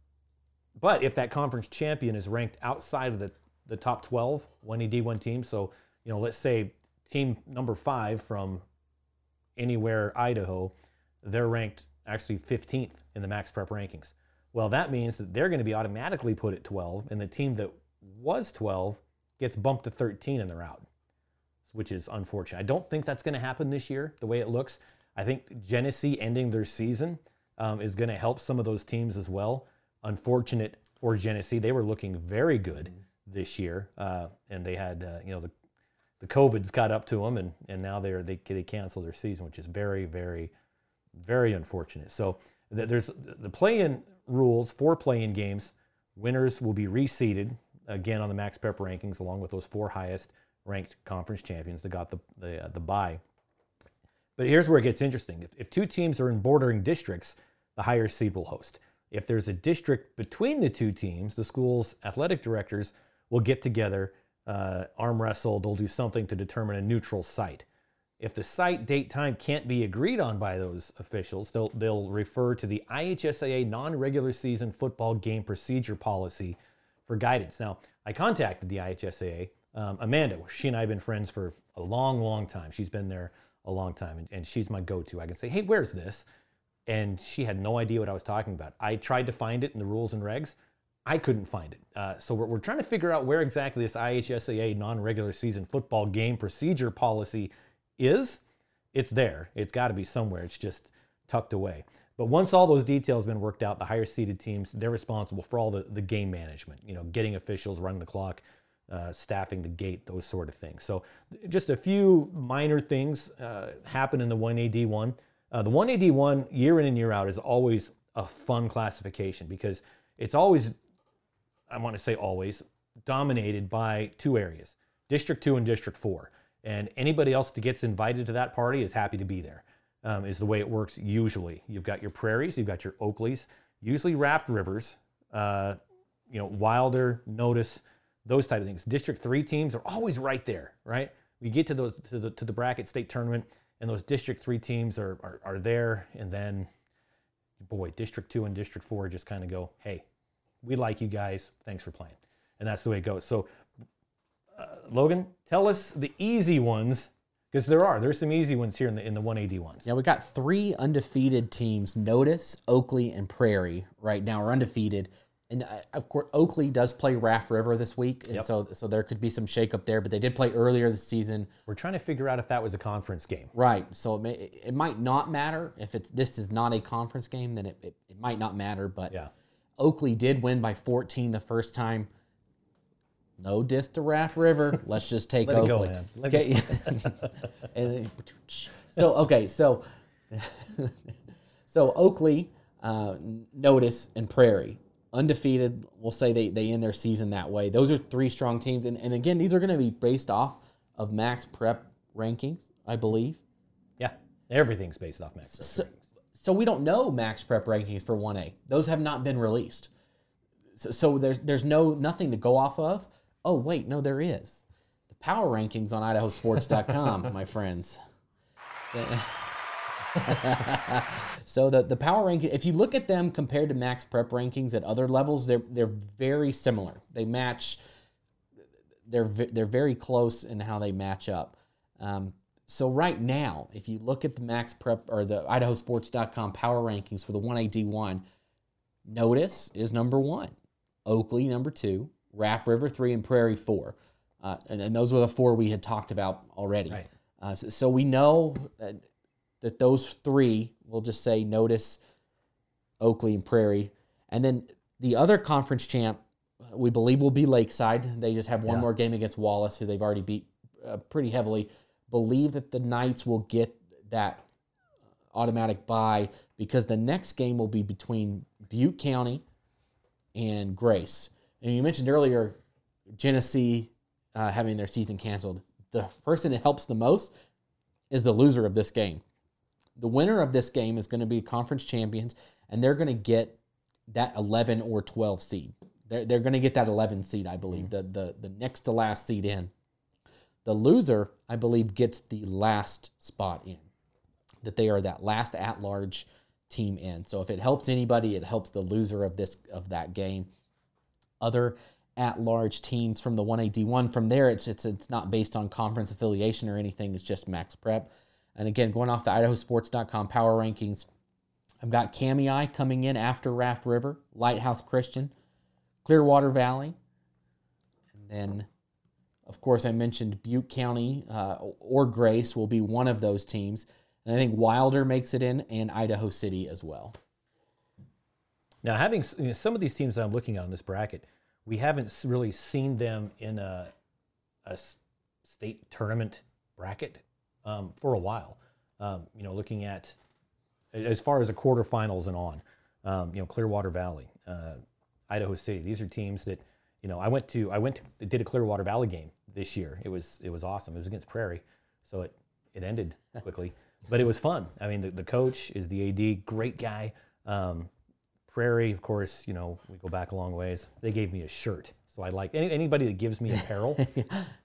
but if that conference champion is ranked outside of the, the top 12, 1AD1 team, so you know, let's say team number five from anywhere Idaho, they're ranked actually 15th in the Max Prep rankings. Well, that means that they're going to be automatically put at 12, and the team that was 12 gets bumped to 13 and they're out, which is unfortunate. I don't think that's going to happen this year, the way it looks. I think Genesee ending their season um, is going to help some of those teams as well. Unfortunate for Genesee, they were looking very good this year, uh, and they had uh, you know the the COVID's got up to them, and and now they're they they canceled their season, which is very very very unfortunate. So th- there's the play-in rules for play-in games. Winners will be reseeded again on the Max Prep rankings, along with those four highest ranked conference champions that got the the, uh, the bye. But here's where it gets interesting. If, if two teams are in bordering districts, the higher seed will host. If there's a district between the two teams, the school's athletic directors will get together, uh, arm wrestle, they'll do something to determine a neutral site. If the site, date, time can't be agreed on by those officials, they'll, they'll refer to the IHSAA non regular season football game procedure policy for guidance. Now, I contacted the IHSAA. Um, Amanda, she and I have been friends for a long, long time. She's been there a long time, and, and she's my go to. I can say, hey, where's this? And she had no idea what I was talking about. I tried to find it in the rules and regs. I couldn't find it. Uh, so we're, we're trying to figure out where exactly this IHSAA non regular season football game procedure policy is. It's there. It's got to be somewhere. It's just tucked away. But once all those details have been worked out, the higher seeded teams, they're responsible for all the, the game management, you know, getting officials, running the clock, uh, staffing the gate, those sort of things. So just a few minor things uh, happen in the 1AD1. Uh, the 1AD1 year in and year out is always a fun classification because it's always, I want to say always, dominated by two areas, District 2 and District 4. And anybody else that gets invited to that party is happy to be there. Um, is the way it works usually. You've got your prairies, you've got your Oakleys, usually raft rivers, uh, you know, Wilder, Notus, those type of things. District three teams are always right there, right? We get to those to the to the bracket state tournament, and those District three teams are are, are there, and then, boy, District two and District four just kind of go, hey, we like you guys, thanks for playing, and that's the way it goes. So, uh, Logan, tell us the easy ones because there are there's some easy ones here in the in the 1AD ones. Yeah, we got three undefeated teams. Notus, Oakley, and Prairie right now are undefeated. And uh, of course, Oakley does play Raft River this week, and Yep. so so there could be some shakeup there. But they did play earlier this season, We're trying to figure out if that was a conference game. right? So it, may, it might not matter if it's this is not a conference game, then it, it, it might not matter. But Yeah. Oakley did win by 14 the first time. No diss to Raft River. Let's just take Let Oakley. go, man. Let okay. Then- so okay, so so Oakley, uh, Notus, and Prairie undefeated. We'll say they they end their season that way. Those are three strong teams, and, and again, these are going to be based off of max prep rankings, I believe. Yeah, everything's based off max. So, so we don't know max prep rankings for 1A. Those have not been released. So, so there's there's no nothing to go off of. Oh wait, no, there is. The power rankings on idahosports.com, my friends. so the, the power ranking, if you look at them compared to max prep rankings at other levels, they're they're very similar. They match they're they're very close in how they match up. Um, so right now, if you look at the Max Prep or the IdahoSports.com power rankings for the 1AD1, Notus is number one, Oakley number two, Raft River three, and Prairie four. Uh, and, and those were the four we had talked about already. Right. Uh, so, so we know that, that those three, we'll just say Notus, Oakley, and Prairie. And then the other conference champ, we believe, will be Lakeside. They just have one Yeah. more game against Wallace, who they've already beat uh, pretty heavily. Believe that the Knights will get that automatic bye because the next game will be between Butte County and Grace. And you mentioned earlier Genesee uh, having their season canceled. The person that helps the most is the loser of this game. The winner of this game is going to be conference champions, and they're going to get that 11 or 12 seed. They're, they're going to get that 11 seed, I believe, the, the, the next to last seed in. The loser, I believe, gets the last spot in that they are that last at-large team in. So if it helps anybody, it helps the loser of this of that game. Other at-large teams from the 1AD1 from there, it's it's it's not based on conference affiliation or anything. It's just max prep. And again, going off the IdahoSports.com power rankings, I've got Kamiah coming in after Raft River, Lighthouse Christian, Clearwater Valley, and then of course, I mentioned Butte County uh, or Grace will be one of those teams. And I think Wilder makes it in and Idaho City as well. Now, having you know, some of these teams that I'm looking at on this bracket, we haven't really seen them in a, a state tournament bracket um, for a while. Um, you know, looking at as far as the quarterfinals and on, um, you know, Clearwater Valley, uh, Idaho City. These are teams that you know. I went to I went to, did a Clearwater Valley game this year. It was it was awesome. It was against Prairie, so it it ended quickly, but it was fun. I mean, the, the coach is the AD, great guy. Um, Prairie, of course, you know, we go back a long ways. They gave me a shirt. So I like any, anybody that gives me apparel.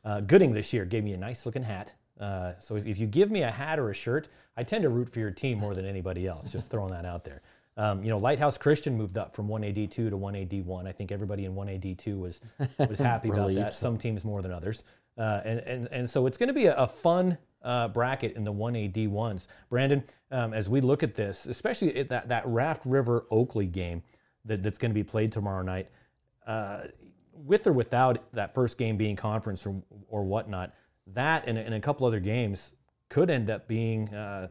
uh, Gooding this year gave me a nice looking hat. Uh, so if, if you give me a hat or a shirt, I tend to root for your team more than anybody else. Just throwing that out there. Um, you know, Lighthouse Christian moved up from 1AD2 to 1AD1. I think everybody in 1AD2 was was happy about that. Some teams more than others. Uh, and, and, and so it's going to be a, a fun uh, bracket in the 1AD ones. Brandon, um, as we look at this, especially at that, that Raft River Oakley game that, that's going to be played tomorrow night, uh, with or without that first game being conference or, or whatnot, that and, and a couple other games could end up being uh,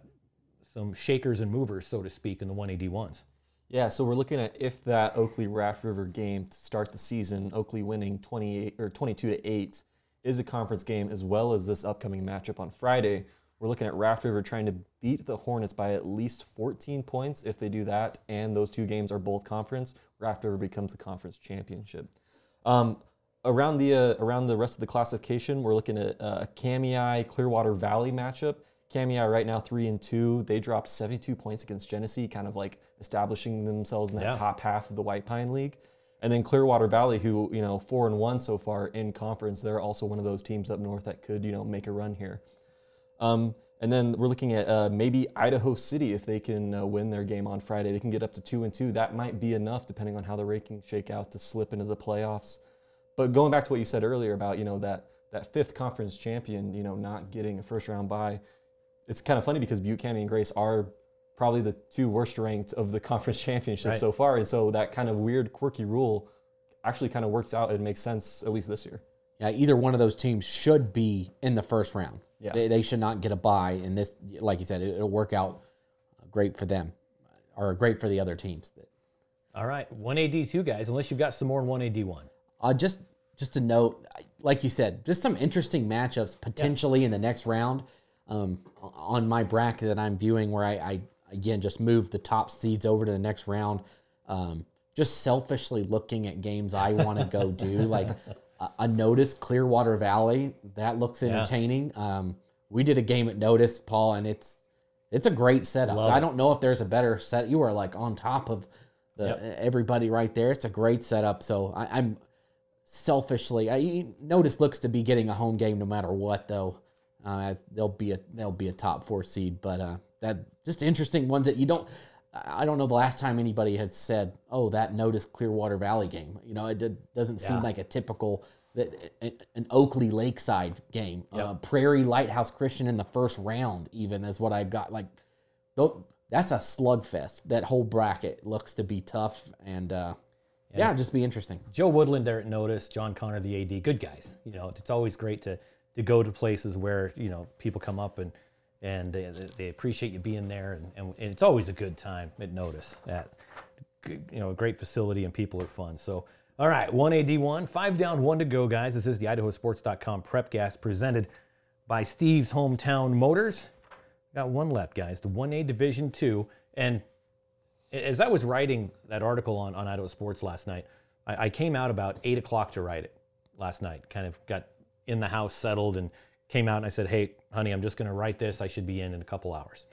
some shakers and movers, so to speak, in the 1AD ones. Yeah, so we're looking at if that Oakley Raft River game to start the season, Oakley winning 28 or 22 to 8 is a conference game as well as this upcoming matchup on Friday. We're looking at Raft River trying to beat the Hornets by at least 14 points. If they do that and those two games are both conference, Raft River becomes the conference championship. Um, around the uh, around the rest of the classification, we're looking at uh, Kamiah Clearwater Valley matchup. Kamiah right now three and two. They dropped 72 points against Genesee, kind of like establishing themselves in that Yeah. top half of the White Pine League. And then Clearwater Valley, who you know four and one so far in conference, they're also one of those teams up north that could you know make a run here. Um, and then we're looking at uh, maybe Idaho City if they can uh, win their game on Friday. They can get up to two and two. That might be enough, depending on how the rankings shake out, to slip into the playoffs. But going back to what you said earlier about you know that that fifth conference champion, you know, not getting a first round bye, it's kind of funny because Butte County and Grace are probably the two worst ranked of the conference championships Right. so far, and so that kind of weird, quirky rule actually kind of works out and makes sense at least this year. Yeah, either one of those teams should be in the first round. Yeah. They, they should not get a bye. And this, like you said, it, it'll work out great for them or great for the other teams. That. All right, 1AD2 guys, unless you've got some more in 1AD1. Uh, just just a note, like you said, just some interesting matchups potentially in the next round. Um, on my bracket that I'm viewing, where I, I again just moved the top seeds over to the next round. Um, just selfishly looking at games I want to go do, like a, a Notus Clearwater Valley, that looks entertaining. Um, we did a game at Notus, Paul, and it's it's a great setup. Love I don't know if there's a better set. You are like on top of the everybody right there. It's a great setup. So I, I'm selfishly, I Notus looks to be getting a home game no matter what, though. Uh, they'll be a they'll be a top four seed, but uh, that just interesting ones that you don't. I I don't know the last time anybody had said, "Oh, that Notus Clearwater Valley game." You know, it did, doesn't seem like a typical that an Oakley Lakeside game, uh, Prairie Lighthouse Christian in the first round, even is what I've got. Like, that's a slugfest. That whole bracket looks to be tough, and uh, yeah, just be interesting. Joe Woodland there at Notus, John Connor, the AD, good guys. You know, it's always great to to go to places where you know people come up and and they, they appreciate you being there, and, and, it's always a good time at Notus. At you know, a great facility and people are fun. So, all right, one AD one, five down, one to go, guys. This is the IdahoSports.com Prepcast presented by Steve's Hometown Motors. Got one left, guys. The 1A Division Two, and as I was writing that article on, on Idaho Sports last night, I, I came out about eight o'clock to write it last night. Kind of got in the house, settled, and came out and I said, "Hey, honey, I'm just going to write this. I should be in in a couple hours."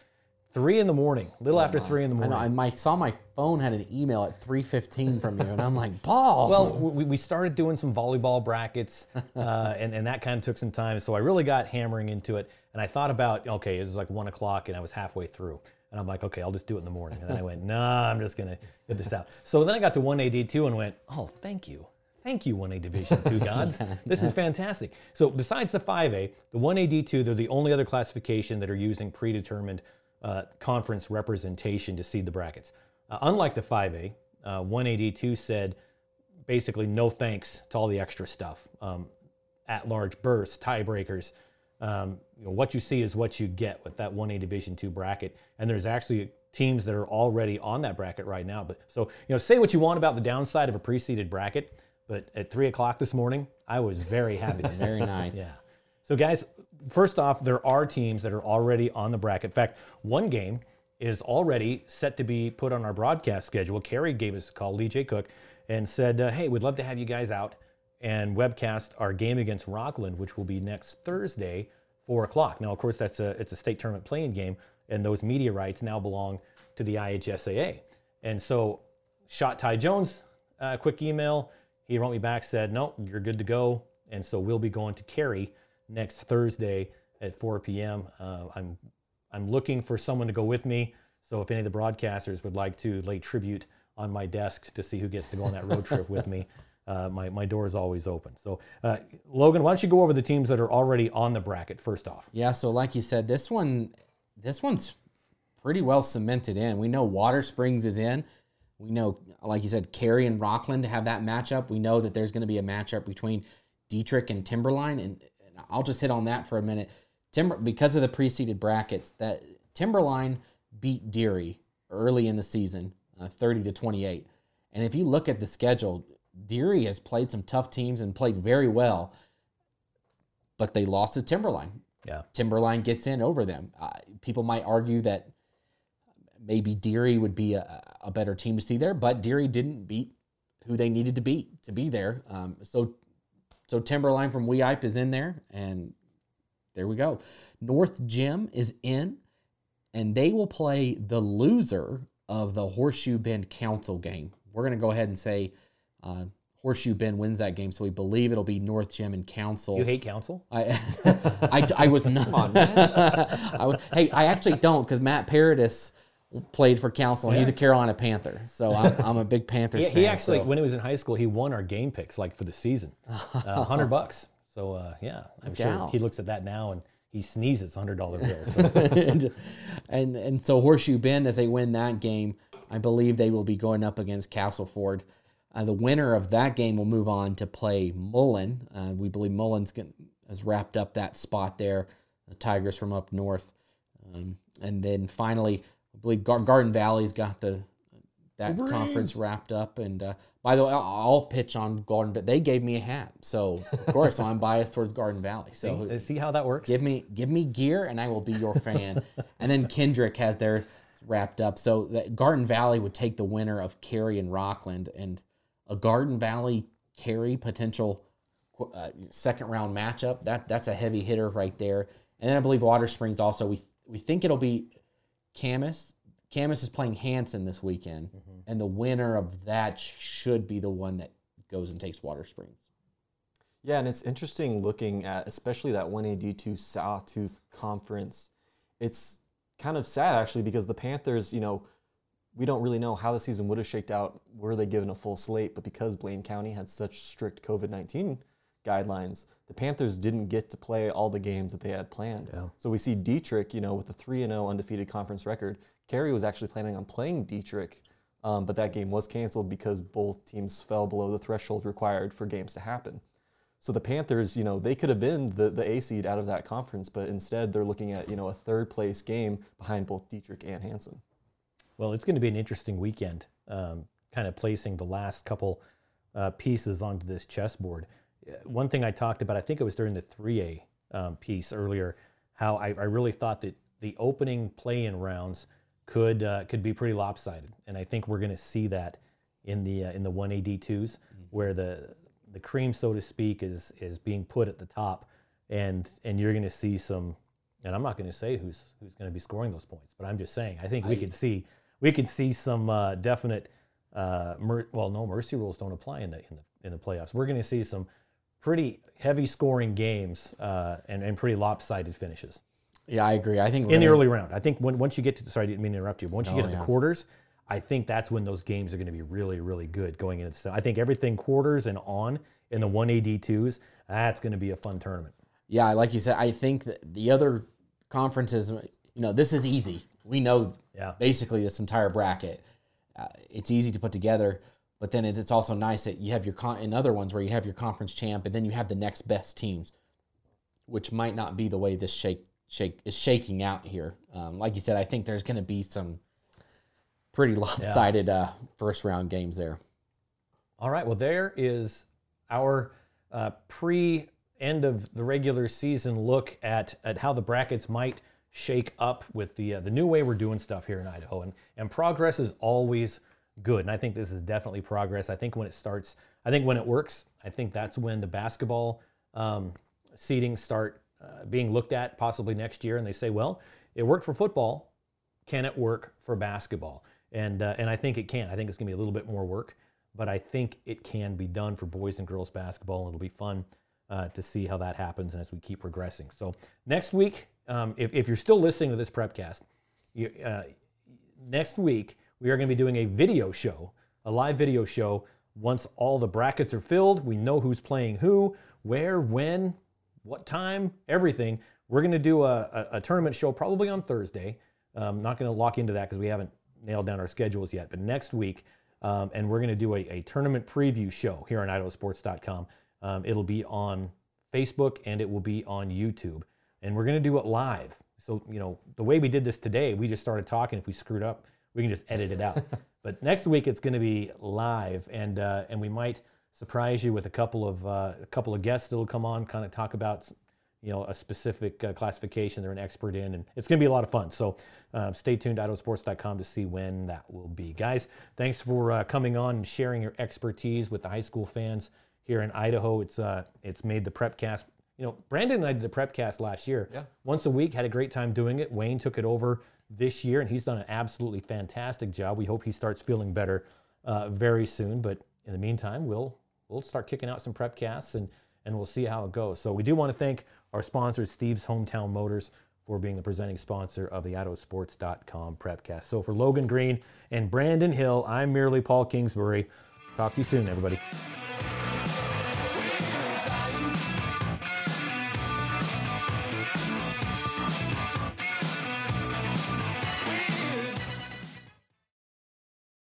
Three in the morning, a little after three in the I morning. know. I my, saw my phone had an email at three fifteen from you, and I'm like, Paul. Well, we, we started doing some volleyball brackets, uh, and, and that kind of took some time. So I really got hammering into it. And I thought about, okay, it was like one o'clock, and I was halfway through. And I'm like, okay, I'll just do it in the morning. And then I went, nah, I'm just going to get this out. So then I got to 1AD2 and went, oh, thank you. Thank you, 1A Division 2 gods. This is fantastic. So besides the 5A, the 1AD2, they're the only other classification that are using predetermined uh, conference representation to seed the brackets. Uh, unlike the 5A, uh, 1AD2 said basically no thanks to all the extra stuff. Um, at large bursts, tiebreakers. Um, you know, what you see is what you get with that 1A Division two bracket. And there's actually teams that are already on that bracket right now. But so, you know, say what you want about the downside of a pre-seeded bracket, but at three o'clock this morning, I was very happy very nice. Yeah. So, guys, first off, there are teams that are already on the bracket. In fact, one game is already set to be put on our broadcast schedule. Carey gave us a call, Lee J. Cook, and said, uh, Hey, we'd love to have you guys out and webcast our game against Rockland, which will be next Thursday, four o'clock. Now, of course, that's a it's a state tournament playing game, and those media rights now belong to the IHSAA. And so, shot Ty Jones, uh, quick email. He wrote me back, said, "No, you're good to go." And so we'll be going to Carey next Thursday at 4 p.m. Uh, I'm I'm looking for someone to go with me. So if any of the broadcasters would like to lay tribute on my desk to see who gets to go on that road trip with me, uh, my, my door is always open. So, uh, Logan, why don't you go over the teams that are already on the bracket first off? Yeah, so like you said, this one, this one's pretty well cemented in. We know Water Springs is in. We know, like you said, Carey and Rockland have that matchup. We know that there's going to be a matchup between Dietrich and Timberline, and, and I'll just hit on that for a minute. Timber, because of the pre-seeded brackets, that Timberline beat Deary early in the season, uh, 30 to 28. And if you look at the schedule, Deary has played some tough teams and played very well, but they lost to Timberline. Yeah. Timberline gets in over them. Uh, people might argue that maybe Deary would be a, a better team to see there, but Deary didn't beat who they needed to beat to be there. Um, so, so Timberline from Weippe is in there, and there we go. North Gem is in, and they will play the loser of the Horseshoe Bend Council game. We're going to go ahead and say uh, Horseshoe Bend wins that game, so we believe it'll be North Gem and Council. You hate council? I, I, I was not. I was, hey, I actually don't because Matt Paradis played for Council and he's a Carolina Panther, so I'm, I'm a big Panthers He, fan. he actually, so- when he was in high school, he won our game picks like for the season, uh, hundred bucks. So uh, yeah, I'm sure he looks at that now and he sneezes hundred dollar bills. So, and, and and so Horseshoe Bend, as they win that game, I believe they will be going up against Castleford. Uh, the winner of that game will move on to play Mullan. Uh, we believe Mullan's has wrapped up that spot there. The Tigers from up north, um, and then finally, believe Gar- Garden Valley's got the that conference wrapped up. And uh, by the way, I'll, I'll pitch on Garden, but they gave me a hat, so of course so I'm biased towards Garden Valley. So Uh, see how that works? Give me give me gear and I will be your fan. and then Kendrick has their wrapped up. So that Garden Valley would take the winner of Carey and Rockland and a Garden Valley Carey potential uh, second round matchup. That that's a heavy hitter right there. And then I believe Water Springs also we we think it'll be Camas. Camas is playing Hansen this weekend, mm-hmm. and the winner of that should be the one that goes and takes Water Springs. Yeah, and it's interesting looking at especially that 1AD2 Sawtooth Conference. It's kind of sad actually because the Panthers, you know, we don't really know how the season would have shaked out were they given a full slate, but because Blaine County had such strict COVID 19 guidelines, the Panthers didn't get to play all the games that they had planned. So we see Dietrich, you know, with a 3 0 undefeated conference record. Carey was actually planning on playing Dietrich, um, but that game was canceled because both teams fell below the threshold required for games to happen. So the Panthers, you know, they could have been the, the A seed out of that conference, but instead they're looking at, you know, a third place game behind both Dietrich and Hansen. Well, it's going to be an interesting weekend, um, kind of placing the last couple uh, pieces onto this chessboard. Uh, One thing I talked about, I think it was during the 3A um, piece earlier, how I, I really thought that the opening play-in rounds could uh, could be pretty lopsided, and I think we're going to see that in the uh, in the 1A D2s, where the the cream, so to speak, is is being put at the top, and and you're going to see some. And I'm not going to say who's who's going to be scoring those points, but I'm just saying I think we could see we could see some uh, definite. Uh, mer- well, no mercy rules don't apply in the in the in the playoffs. We're going to see some pretty heavy scoring games uh, and and pretty lopsided finishes Yeah, I agree. I think in the early round. I think when, once you get to sorry, I didn't mean to interrupt you. Once you Oh, get to yeah. the quarters, I think that's when those games are going to be really, really good going into the. I think everything quarters and on in the one AD twos. That's going to be a fun tournament. Yeah, like you said, I think that the other conferences, you know, this is easy. We know Yeah. basically this entire bracket. Uh, it's easy to put together, but then it, it's also nice that you have your con- in other ones where you have your conference champ, and then you have the next best teams, which might not be the way this shake shake is shaking out here. Um, like you said, I think there's going to be some pretty lopsided uh, first round games there. All right. Well, there is our uh, pre end of the regular season look at at how the brackets might shake up with the uh, the new way we're doing stuff here in Idaho. And and progress is always good. And I think this is definitely progress. I think when it starts, I think when it works, I think that's when the basketball um, seedings start uh, being looked at possibly next year. And they say, well, it worked for football can it work for basketball? And uh, and I think it can. I think it's going to be a little bit more work, but I think it can be done for boys and girls basketball, and it'll be fun uh, to see how that happens as we keep progressing. So next week, um, if, if you're still listening to this prepcast, you, uh, next week we are going to be doing a video show, a live video show. Once all the brackets are filled, we know who's playing who, where, when, what time, everything. We're going to do a, a, a tournament show probably on Thursday. Um, not going to lock into that because we haven't nailed down our schedules yet. But next week, um, and we're going to do a, a tournament preview show here on idahosports.com. Um, it'll be on Facebook and it will be on YouTube. And we're going to do it live. So, you know, the way we did this today, we just started talking. If we screwed up, we can just edit it out. but next week, it's going to be live, and uh, and we might surprise you with a couple of uh, a couple of guests that'll come on, kind of talk about you know a specific uh, classification they're an expert in, and it's going to be a lot of fun. So uh, stay tuned to idahosports.com to see when that will be. Guys, thanks for uh, coming on and sharing your expertise with the high school fans here in Idaho. It's uh, it's made the Prepcast. You know, Brandon and I did the Prepcast last year. Yeah. Once a week, had a great time doing it. Wayne took it over this year, and he's done an absolutely fantastic job. We hope he starts feeling better uh, very soon. But in the meantime, we'll we'll start kicking out some Prepcasts and and we'll see how it goes. So we do want to thank our sponsor, Steve's Hometown Motors, for being the presenting sponsor of the idahosports.com Prepcast. So for Logan Green and Brandon Hill, I'm merely Paul Kingsbury. Talk to you soon, everybody.